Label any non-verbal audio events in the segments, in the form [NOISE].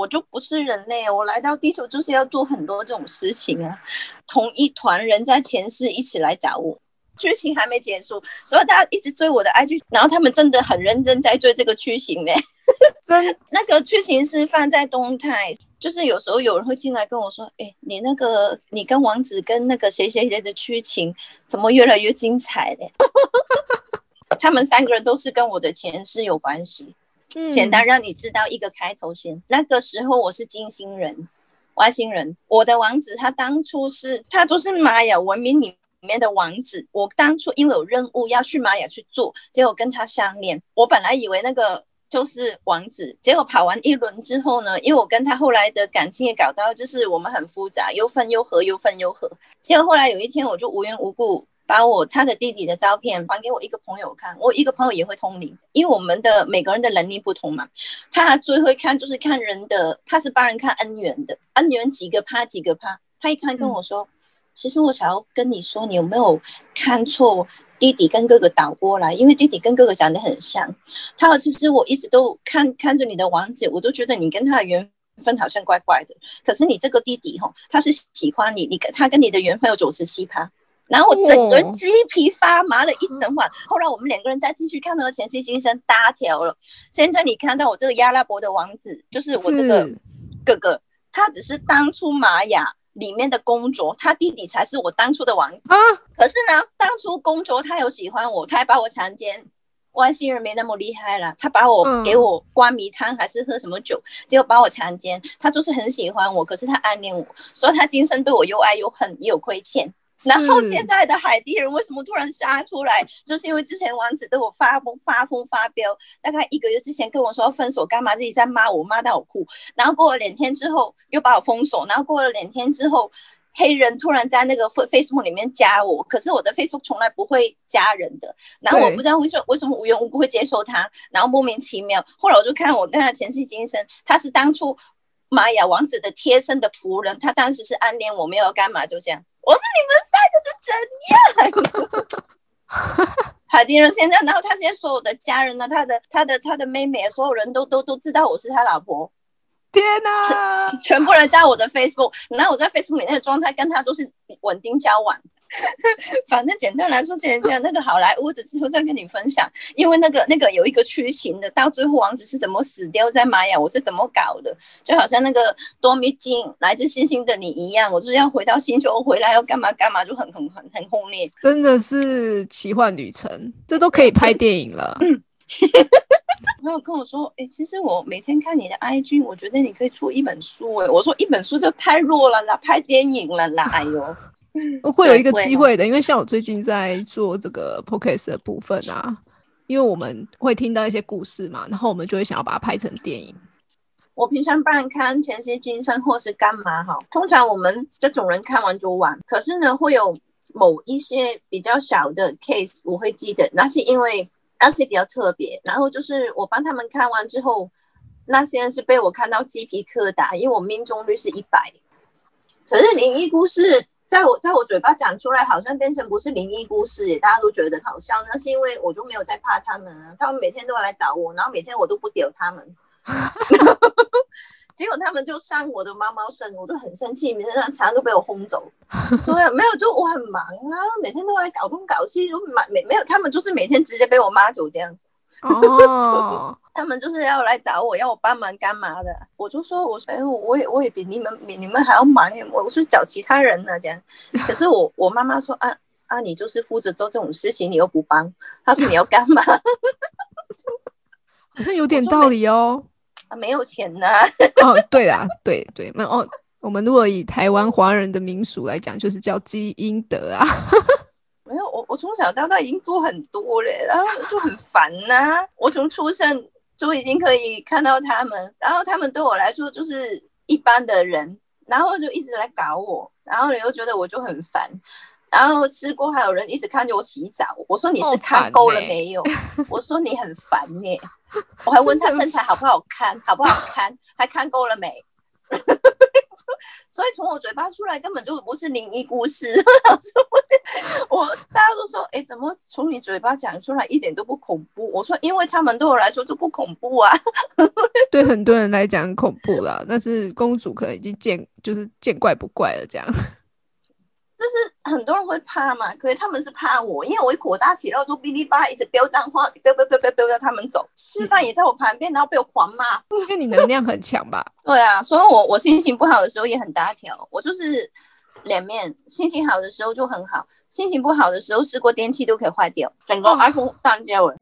我就不是人类，我来到地球就是要做很多这种事情啊。同一团人在前世一起来找我，剧情还没结束，所以大家一直追我的 IG，然后他们真的很认真在追这个剧情呢。真 [LAUGHS] 那个剧情是放在动态，就是有时候有人会进来跟我说：“哎，你那个你跟王子跟那个谁谁谁的剧情怎么越来越精彩嘞？” [LAUGHS] 他们三个人都是跟我的前世有关系。简单让你知道一个开头先。那个时候我是金星人，外星人。我的王子他当初是他就是玛雅文明里面的王子。我当初因为有任务要去玛雅去做，结果跟他相恋。我本来以为那个就是王子，结果跑完一轮之后呢，因为我跟他后来的感情也搞到就是我们很复杂，又分又合，又分又合。结果后来有一天我就无缘无故。把我他的弟弟的照片还给我一个朋友看，我一个朋友也会通灵，因为我们的每个人的能力不同嘛。他最会看就是看人的，他是帮人看恩缘的，恩缘几个趴几个趴。他一看跟我说，其实我想要跟你说，你有没有看错弟弟跟哥哥倒过来？因为弟弟跟哥哥长得很像。他说，其实我一直都看看着你的王子，我都觉得你跟他的缘分好像怪怪的。可是你这个弟弟哈，他是喜欢你，你跟他跟你的缘分有九十七趴。然后我整个人鸡皮发麻了一整晚。后来我们两个人再继续看那个前妻今生搭条了。现在你看到我这个阿拉伯的王子，就是我这个哥哥，他只是当初玛雅里面的公主，他弟弟才是我当初的王子啊。可是呢，当初公主他有喜欢我，他还把我强奸。外星人没那么厉害了，他把我给我灌迷汤还是喝什么酒，结果把我强奸。他就是很喜欢我，可是他暗恋我，所以他今生对我又爱又恨，也有亏欠。然后现在的海地人为什么突然杀出来？就是因为之前王子对我发疯发疯发飙，大概一个月之前跟我说分手，干嘛自己在骂我，骂到我哭。然后过了两天之后又把我封锁，然后过了两天之后，黑人突然在那个 Facebook 里面加我，可是我的 Facebook 从来不会加人的。然后我不知道为什么为什么无缘无故会接受他，然后莫名其妙。后来我就看我跟他前世今生，他是当初玛雅王子的贴身的仆人，他当时是暗恋我，没有干嘛，就这样。我说你们三个是怎样？海迪人现在，然后他现在所有的家人呢，他的、他的、他的妹妹，所有人都都都知道我是他老婆。天哪！全部人在我的 Facebook，然后我在 Facebook 里面的状态跟他都是稳定交往。[LAUGHS] 反正简单来说，现在那个好莱坞只是会再跟你分享，因为那个那个有一个剧情的，到最后王子是怎么死掉在玛雅，我是怎么搞的，就好像那个多米金来自星星的你一样，我是要回到星球回来要干嘛干嘛，就很很很很轰烈，真的是奇幻旅程，这都可以拍电影了。嗯朋友跟我说，哎，其实我每天看你的 IG，我觉得你可以出一本书，哎，我说一本书就太弱了啦，拍电影了啦，哎呦。会有一个机会的，因为像我最近在做这个 podcast 的部分啊，因为我们会听到一些故事嘛，然后我们就会想要把它拍成电影。我平常不然看前些今生或是干嘛哈，通常我们这种人看完就完。可是呢，会有某一些比较小的 case 我会记得，那是因为那些比较特别。然后就是我帮他们看完之后，那些人是被我看到鸡皮疙瘩，因为我命中率是一百。可是灵异故事。在我在我嘴巴讲出来，好像变成不是灵异故事，大家都觉得好笑。那是因为我就没有在怕他们啊，他们每天都要来找我，然后每天我都不屌他们，[LAUGHS] 结果他们就上我的猫猫身，我就很生气，每天常常都被我轰走。对，没有，就我很忙啊，每天都来搞东搞西，就没没没有，他们就是每天直接被我妈走这样。[LAUGHS] 哦，[LAUGHS] 他们就是要来找我，要我帮忙干嘛的？我就说，我说，哎，我也我也比你们比你们还要忙，我是找其他人呢，这样。可是我我妈妈说，啊啊，你就是负责做这种事情，你又不帮，她说你要干嘛？好像有点道理哦。啊，没有钱呢。哦，对啦，对对，那哦，我们如果以台湾华人的民俗来讲，就是叫积阴德啊。我从小到大已经做很多了，然后就很烦呐。我从出生就已经可以看到他们，然后他们对我来说就是一般的人，然后就一直来搞我，然后你又觉得我就很烦。然后吃过还有人一直看着我洗澡，我说你是看够了没有？我说你很烦耶，我还问他身材好不好看，好不好看，还看够了没？所以从我嘴巴出来根本就不是灵异故事。[LAUGHS] 我大家都说，哎，怎么从你嘴巴讲出来一点都不恐怖？我说，因为他们对我来说就不恐怖啊。[LAUGHS] 对很多人来讲恐怖了，但是公主可能已经见就是见怪不怪了，这样。就是很多人会怕嘛，可是他们是怕我，因为我一火大起来就哔哩吧一直飙脏话，飙飙飙飙飙着他们走，吃饭也在我旁边，然后被我狂骂，因为你能量很强吧？[LAUGHS] 对啊，所以我我心情不好的时候也很大条，我就是脸面，心情好的时候就很好，心情不好的时候试过电器都可以坏掉，整个 iPhone 炸掉了。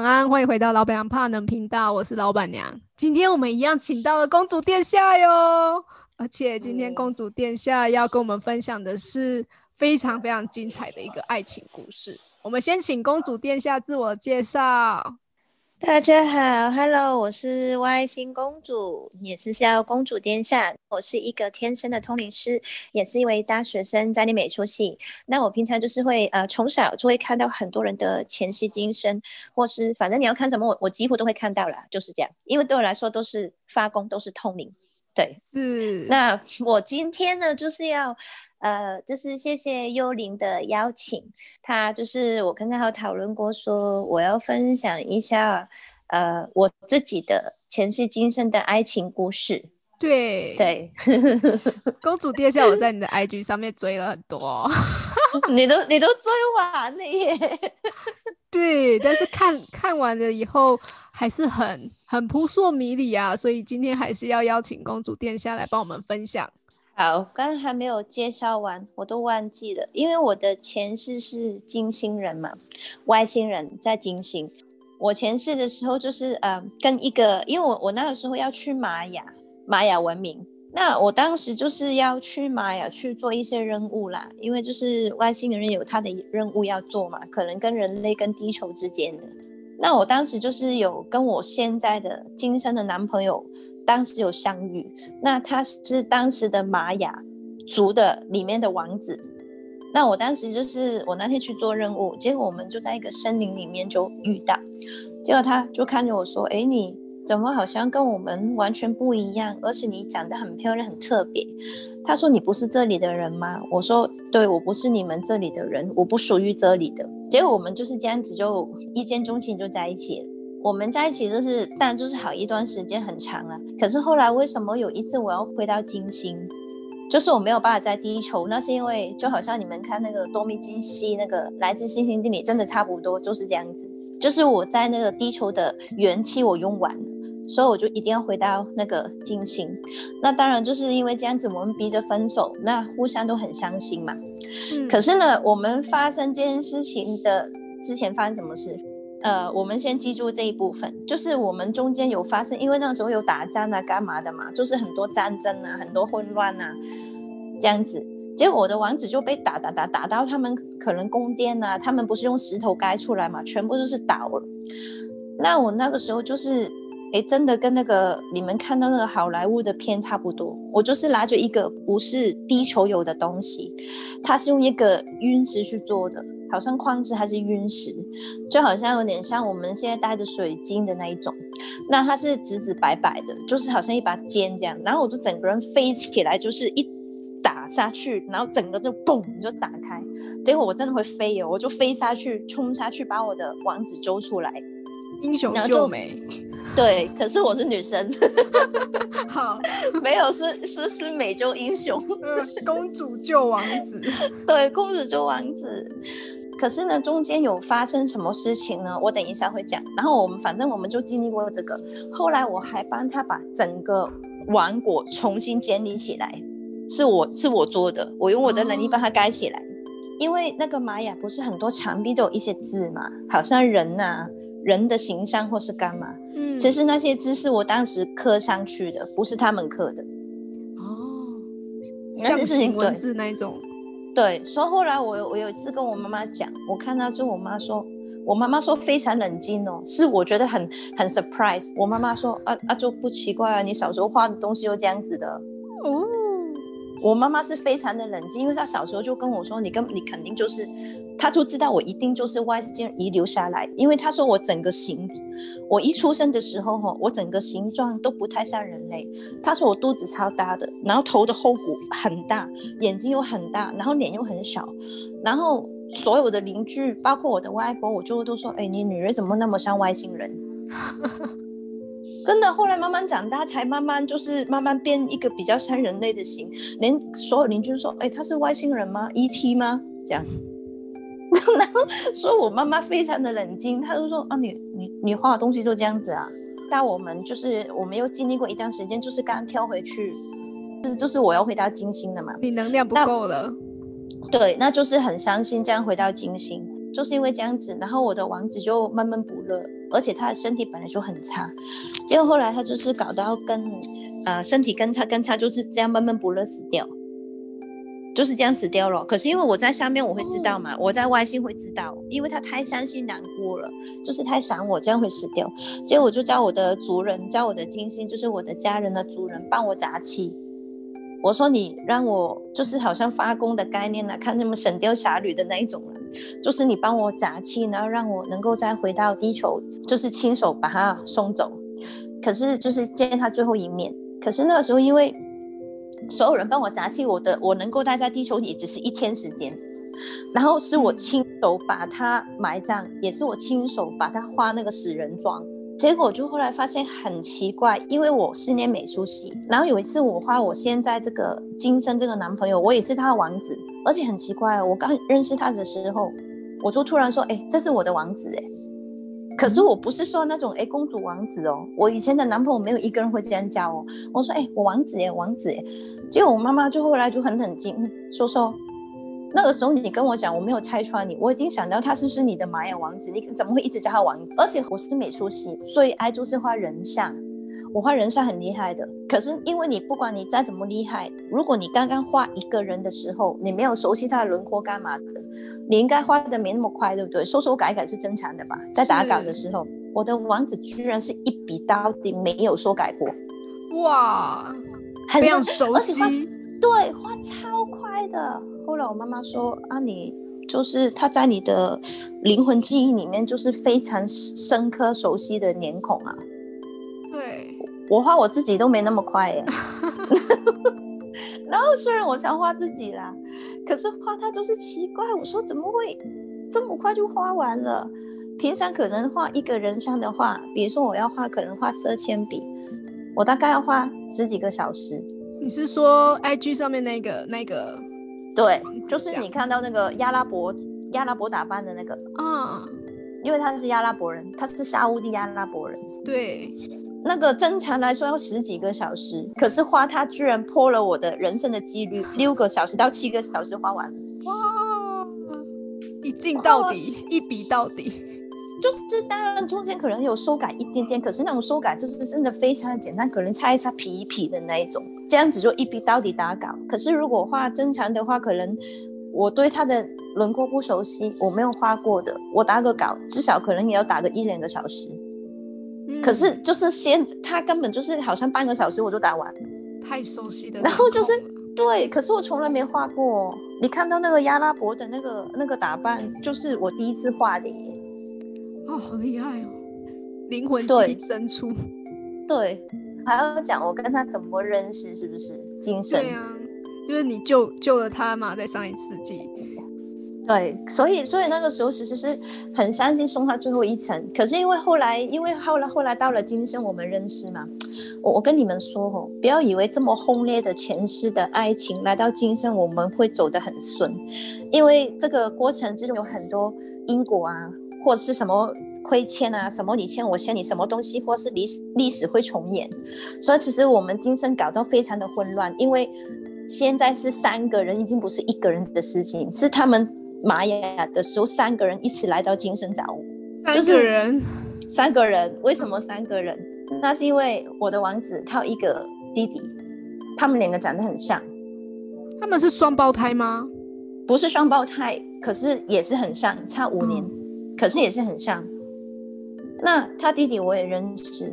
晚安，欢迎回到老板娘怕冷频道，我是老板娘。今天我们一样请到了公主殿下哟，而且今天公主殿下要跟我们分享的是非常非常精彩的一个爱情故事。我们先请公主殿下自我介绍。大家好，Hello，我是外星公主，也是叫公主殿下。我是一个天生的通灵师，也是一位大学生，在念美术系。那我平常就是会呃，从小就会看到很多人的前世今生，或是反正你要看什么，我我几乎都会看到啦，就是这样。因为对我来说都是发功，都是通灵。对，是。那我今天呢，就是要。呃，就是谢谢幽灵的邀请，他就是我跟他有讨论过，说我要分享一下，呃，我自己的前世今生的爱情故事。对对，[LAUGHS] 公主殿下，我在你的 IG 上面追了很多，[LAUGHS] 你都你都追完了耶。[LAUGHS] 对，但是看看完了以后，还是很很扑朔迷离啊，所以今天还是要邀请公主殿下来帮我们分享。好，刚刚还没有介绍完，我都忘记了，因为我的前世是金星人嘛，外星人在金星。我前世的时候就是呃，跟一个，因为我我那个时候要去玛雅，玛雅文明，那我当时就是要去玛雅去做一些任务啦，因为就是外星人有他的任务要做嘛，可能跟人类跟地球之间的。那我当时就是有跟我现在的今生的男朋友。当时有相遇，那他是当时的玛雅族的里面的王子。那我当时就是我那天去做任务，结果我们就在一个森林里面就遇到，结果他就看着我说：“哎，你怎么好像跟我们完全不一样？而且你长得很漂亮，很特别。”他说：“你不是这里的人吗？”我说：“对，我不是你们这里的人，我不属于这里的。”结果我们就是这样子就一见钟情就在一起了。我们在一起就是，但就是好一段时间很长了。可是后来为什么有一次我要回到金星，就是我没有办法在地球，那是因为就好像你们看那个多米金西那个来自星星定理，真的差不多就是这样子。就是我在那个地球的元气我用完了，所以我就一定要回到那个金星。那当然就是因为这样子，我们逼着分手，那互相都很伤心嘛。可是呢，我们发生这件事情的之前发生什么事？呃，我们先记住这一部分，就是我们中间有发生，因为那个时候有打仗啊，干嘛的嘛，就是很多战争啊，很多混乱啊，这样子。结果我的王子就被打打打打到他们可能宫殿啊，他们不是用石头盖出来嘛，全部都是倒了。那我那个时候就是，哎，真的跟那个你们看到那个好莱坞的片差不多。我就是拿着一个不是地球有的东西，它是用一个陨石去做的。好像矿石还是陨石，就好像有点像我们现在戴的水晶的那一种。那它是紫紫白白的，就是好像一把剑这样。然后我就整个人飞起来，就是一打下去，然后整个就嘣就打开。结果我真的会飞哦，我就飞下去，冲下去把我的王子揪出来。英雄救美。对，可是我是女生。[LAUGHS] 好，[LAUGHS] 没有是是是美洲英雄。公主救王子。[LAUGHS] 对，公主救王子。可是呢，中间有发生什么事情呢？我等一下会讲。然后我们反正我们就经历过这个，后来我还帮他把整个王国重新建立起来，是我是我做的，我用我的能力帮他盖起来。因为那个玛雅不是很多墙壁都有一些字嘛，好像人呐、人的形象或是干嘛。嗯，其实那些字是我当时刻上去的，不是他们刻的。哦，那象形文字那一种，对，所以后来我有我有一次跟我妈妈讲，我看到之后我妈说，我妈妈说非常冷静哦，是我觉得很很 surprise。我妈妈说啊啊就不奇怪啊，你小时候画的东西又这样子的。我妈妈是非常的冷静，因为她小时候就跟我说，你跟你肯定就是，她就知道我一定就是外星遗留下来，因为她说我整个形，我一出生的时候哈，我整个形状都不太像人类。她说我肚子超大的，然后头的后骨很大，眼睛又很大，然后脸又很小，然后所有的邻居，包括我的外婆，我就都说，哎，你女儿怎么那么像外星人？[LAUGHS] 真的，后来慢慢长大，才慢慢就是慢慢变一个比较像人类的形，连所有邻居都说：“哎，他是外星人吗？E.T. 吗？”这样，[LAUGHS] 然后说我妈妈非常的冷静，她就说：“啊，你你你画的东西就这样子啊。”那我们就是我们又经历过一段时间，就是刚跳回去，就是就是我要回到金星的嘛。你能量不够了，对，那就是很伤心这样回到金星，就是因为这样子，然后我的王子就闷闷不乐，而且他的身体本来就很差，结果后来他就是搞到跟呃身体更差更差，就是这样闷闷不乐死掉，就是这样死掉了。可是因为我在下面，我会知道嘛，我在外星会知道，因为他太伤心难过了，就是太想我，这样会死掉。结果我就叫我的族人，叫我的金星，就是我的家人的族人帮我砸气。我说你让我就是好像发功的概念啊，看那么《神雕侠侣》的那一种人，就是你帮我砸气，然后让我能够再回到地球，就是亲手把他送走。可是就是见他最后一面。可是那个时候因为所有人帮我砸气，我的我能够待在地球也只是一天时间，然后是我亲手把他埋葬，也是我亲手把他画那个死人妆。结果就后来发现很奇怪，因为我是念美术系，然后有一次我画我现在这个今生这个男朋友，我也是他的王子，而且很奇怪哦，我刚认识他的时候，我就突然说，哎，这是我的王子哎，可是我不是说那种哎公主王子哦，我以前的男朋友没有一个人会这样叫哦，我说哎我王子哎王子哎，结果我妈妈就后来就很冷静说说。那个时候你跟我讲，我没有拆穿你，我已经想到他是不是你的玛雅王子，你怎么会一直叫他王子？而且我是美术系，所以爱就是画人像，我画人像很厉害的。可是因为你不管你再怎么厉害，如果你刚刚画一个人的时候，你没有熟悉他的轮廓干嘛的，你应该画的没那么快，对不对？收修改改是正常的吧？在打稿的时候，我的王子居然是一笔到底，没有修改过，哇，很非常熟悉，对，画超快的。后来我妈妈说啊，你就是他在你的灵魂记忆里面就是非常深刻熟悉的脸孔啊。对，我画我自己都没那么快耶。[LAUGHS] [LAUGHS] 然后虽然我想画自己啦，可是画它就是奇怪，我说怎么会这么快就画完了？平常可能画一个人像的话，比如说我要画，可能画色铅笔，我大概要花十几个小时。你是说 IG 上面那个那个对就是你看到那个亚拉伯亚拉伯打扮的那个，啊？因为他是阿拉伯人，他是沙乌地阿拉伯人。对，那个正常来说要十几个小时，可是花它居然破了我的人生的几率，六个小时到七个小时花完。哇，一镜到底，一笔到底，就是当然中间可能有修改一点点，可是那种修改就是真的非常的简单，可能擦一擦皮一皮的那一种，这样子就一笔到底打稿。可是如果画正常的话，可能我对他的轮廓不熟悉，我没有画过的，我打个稿至少可能也要打个一两个小时。嗯可是就是先他根本就是好像半个小时我就打完。太熟悉的然后就是对，可是我从来没画过。你看到那个阿拉伯的那个那个打扮，就是我第一次画的耶。哦，好厉害哦，灵魂对寄生出，对，还要讲我跟他怎么认识，是不是？精神。对啊，就是你救救了他嘛，在上一次季，对，所以所以那个时候其实是很相信送他最后一程，可是因为后来因为后来后来到了今生我们认识嘛，我我跟你们说哦，不要以为这么轰烈的前世的爱情来到今生我们会走得很顺，因为这个过程之中有很多因果啊，或是什么亏欠啊，什么你欠我欠你什么东西，或是历史历史会重演，所以其实我们今生搞到非常的混乱，因为现在是三个人已经不是一个人的事情，是他们。玛雅的时候，三个人一起来到金生找我，三个人，三个人。为什么三个人？那是因为我的王子他有一个弟弟，他们两个长得很像。他们是双胞胎吗？不是双胞胎，可是也是很像，差五年，可是也是很像。那他弟弟我也认识。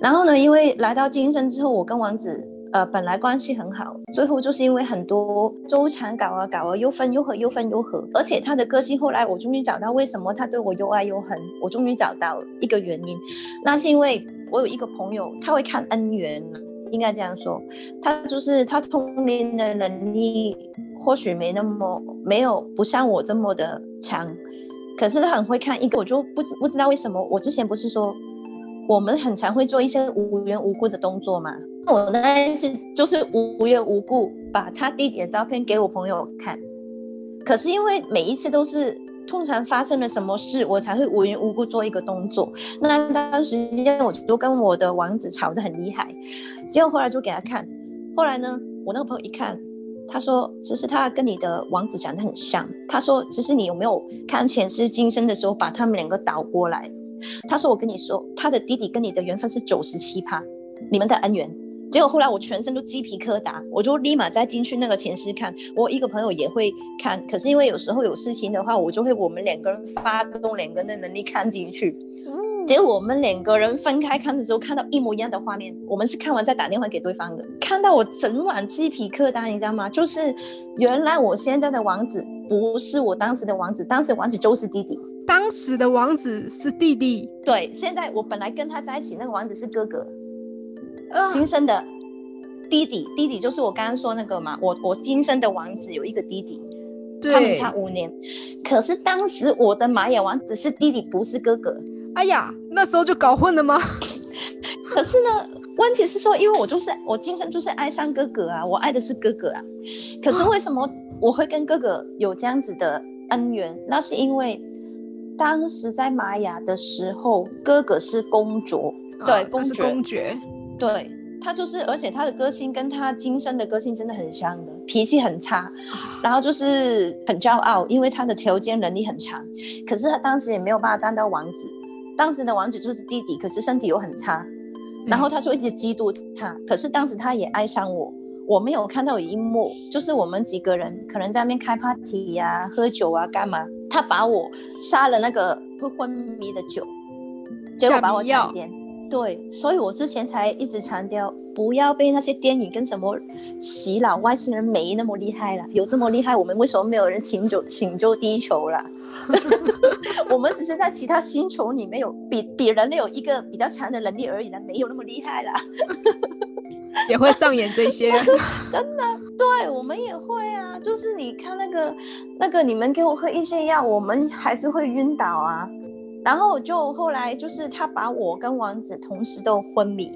然后呢，因为来到金生之后，我跟王子。呃，本来关系很好，最后就是因为很多周缠搞啊搞啊，又分又合，又分又合。而且他的个性，后来我终于找到为什么他对我又爱又恨。我终于找到一个原因，那是因为我有一个朋友，他会看恩缘，应该这样说。他就是他通灵的能力或许没那么没有不像我这么的强，可是他很会看一个，我就不不知道为什么。我之前不是说我们很常会做一些无缘无故的动作嘛？我那一次就是无缘无故把他弟弟的照片给我朋友看，可是因为每一次都是通常发生了什么事，我才会无缘无故做一个动作。那段时间我就跟我的王子吵得很厉害，结果后来就给他看。后来呢，我那个朋友一看，他说：“其实他跟你的王子长得很像。”他说：“其实你有没有看前世今生的时候把他们两个倒过来？”他说：“我跟你说，他的弟弟跟你的缘分是九十七趴，你们的恩缘。”结果后来我全身都鸡皮疙瘩，我就立马再进去那个前室看。我一个朋友也会看，可是因为有时候有事情的话，我就会我们两个人发动两个人的能力看进去。结果我们两个人分开看的时候，看到一模一样的画面。我们是看完再打电话给对方的，看到我整晚鸡皮疙瘩，你知道吗？就是原来我现在的王子不是我当时的王子，当时王子就是弟弟。当时的王子是弟弟，对。现在我本来跟他在一起，那个王子是哥哥。今生的弟弟，弟弟就是我刚刚说那个嘛。我我今生的王子有一个弟弟，他们差五年。可是当时我的玛雅王子是弟弟，不是哥哥。哎呀，那时候就搞混了吗？[LAUGHS] 可是呢，问题是说，因为我就是我今生就是爱上哥哥啊，我爱的是哥哥啊。可是为什么我会跟哥哥有这样子的恩怨？那是因为当时在玛雅的时候，哥哥是公主，对，公爵，公爵。对他就是，而且他的个性跟他今生的个性真的很像的，脾气很差，然后就是很骄傲，因为他的条件能力很强，可是他当时也没有办法当到王子，当时的王子就是弟弟，可是身体又很差，然后他就一直嫉妒他，可是当时他也爱上我，我没有看到有一幕，就是我们几个人可能在那边开 party 呀、喝酒啊、干嘛，他把我杀了那个会昏迷的酒，结果把我强奸。对，所以我之前才一直强调，不要被那些电影跟什么洗脑，外星人没那么厉害了，有这么厉害，我们为什么没有人拯救拯救地球了？[LAUGHS] [LAUGHS] 我们只是在其他星球里面有比比人类有一个比较强的能力而已了，没有那么厉害了。[LAUGHS] 也会上演这些，真的，对我们也会啊。就是你看那个那个，你们给我喝一些药，我们还是会晕倒啊。然后就后来就是他把我跟王子同时都昏迷，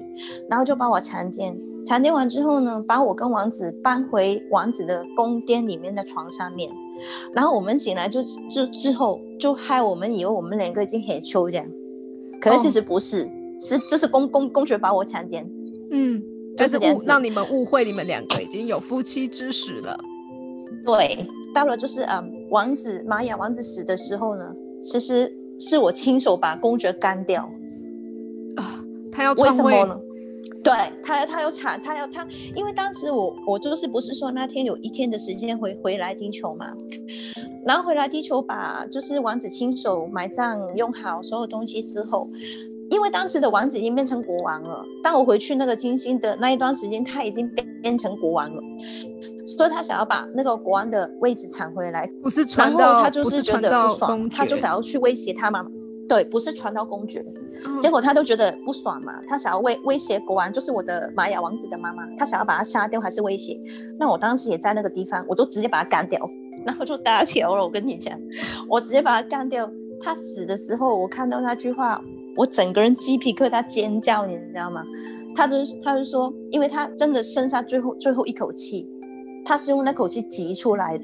然后就把我强奸。强奸完之后呢，把我跟王子搬回王子的宫殿里面的床上面。然后我们醒来就就之后就害我们以为我们两个已经很秋这样，可是其实不是，是这是公公公爵把我强奸。嗯，就是误让你们误会你们两个已经有夫妻之实了。对，到了就是嗯，王子玛雅王子死的时候呢，其实。是我亲手把公爵干掉啊！他要为什么呢？对他，他要查，他要他，因为当时我我就是不是说那天有一天的时间回回来地球嘛，然后回来地球把就是王子亲手埋葬用好所有东西之后，因为当时的王子已经变成国王了，当我回去那个金星的那一段时间，他已经变变成国王了。所以他想要把那个国王的位置抢回来，不是传到，他就是觉得不爽，他就想要去威胁他妈妈。对，不是传到公爵，结果他就觉得不爽嘛，他想要威威胁国王，就是我的玛雅王子的妈妈，他想要把他杀掉还是威胁？那我当时也在那个地方，我就直接把他干掉。然后就大条了。[LAUGHS] 我跟你讲，我直接把他干掉。他死的时候，我看到那句话，我整个人鸡皮疙瘩尖叫，你知道吗？他就是他就说，因为他真的剩下最后最后一口气，他是用那口气急出来的。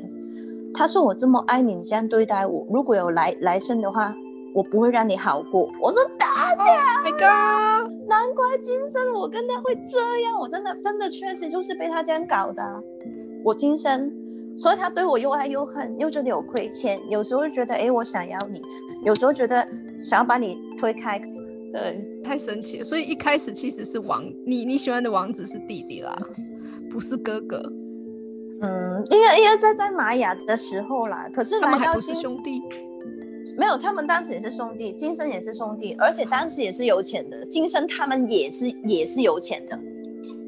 他说：“我这么爱你，你这样对待我，如果有来来生的话，我不会让你好过。”我说：“大娘，My God，难怪今生我跟他会这样，我真的真的确实就是被他这样搞的。我今生，所以他对我又爱又恨，又觉得有亏欠，有时候觉得哎，我想要你，有时候觉得想要把你推开。对，太神奇了。所以一开始其实是王，你你喜欢的王子是弟弟啦，不是哥哥。”嗯，应该应该在在玛雅的时候啦，可是来到是兄弟，没有，他们当时也是兄弟，今生也是兄弟，而且当时也是有钱的，今生他们也是也是有钱的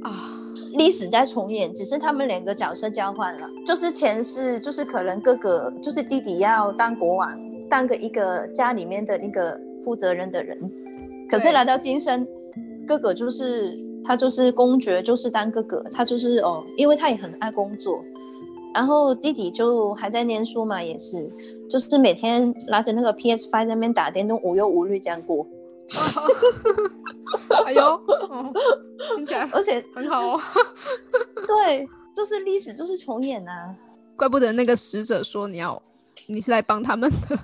啊。历史在重演，只是他们两个角色交换了，就是前世就是可能哥哥就是弟弟要当国王，当个一个家里面的那个负责任的人，可是来到今生，哥哥就是。他就是公爵，就是当哥哥，他就是哦，因为他也很爱工作，然后弟弟就还在念书嘛，也是，就是每天拿着那个 PS Five 在那边打电动，无忧无虑这样过。[LAUGHS] 哎呦，听起来而且很好哦。对，就是历史就是重演啊，怪不得那个使者说你要，你是来帮他们的。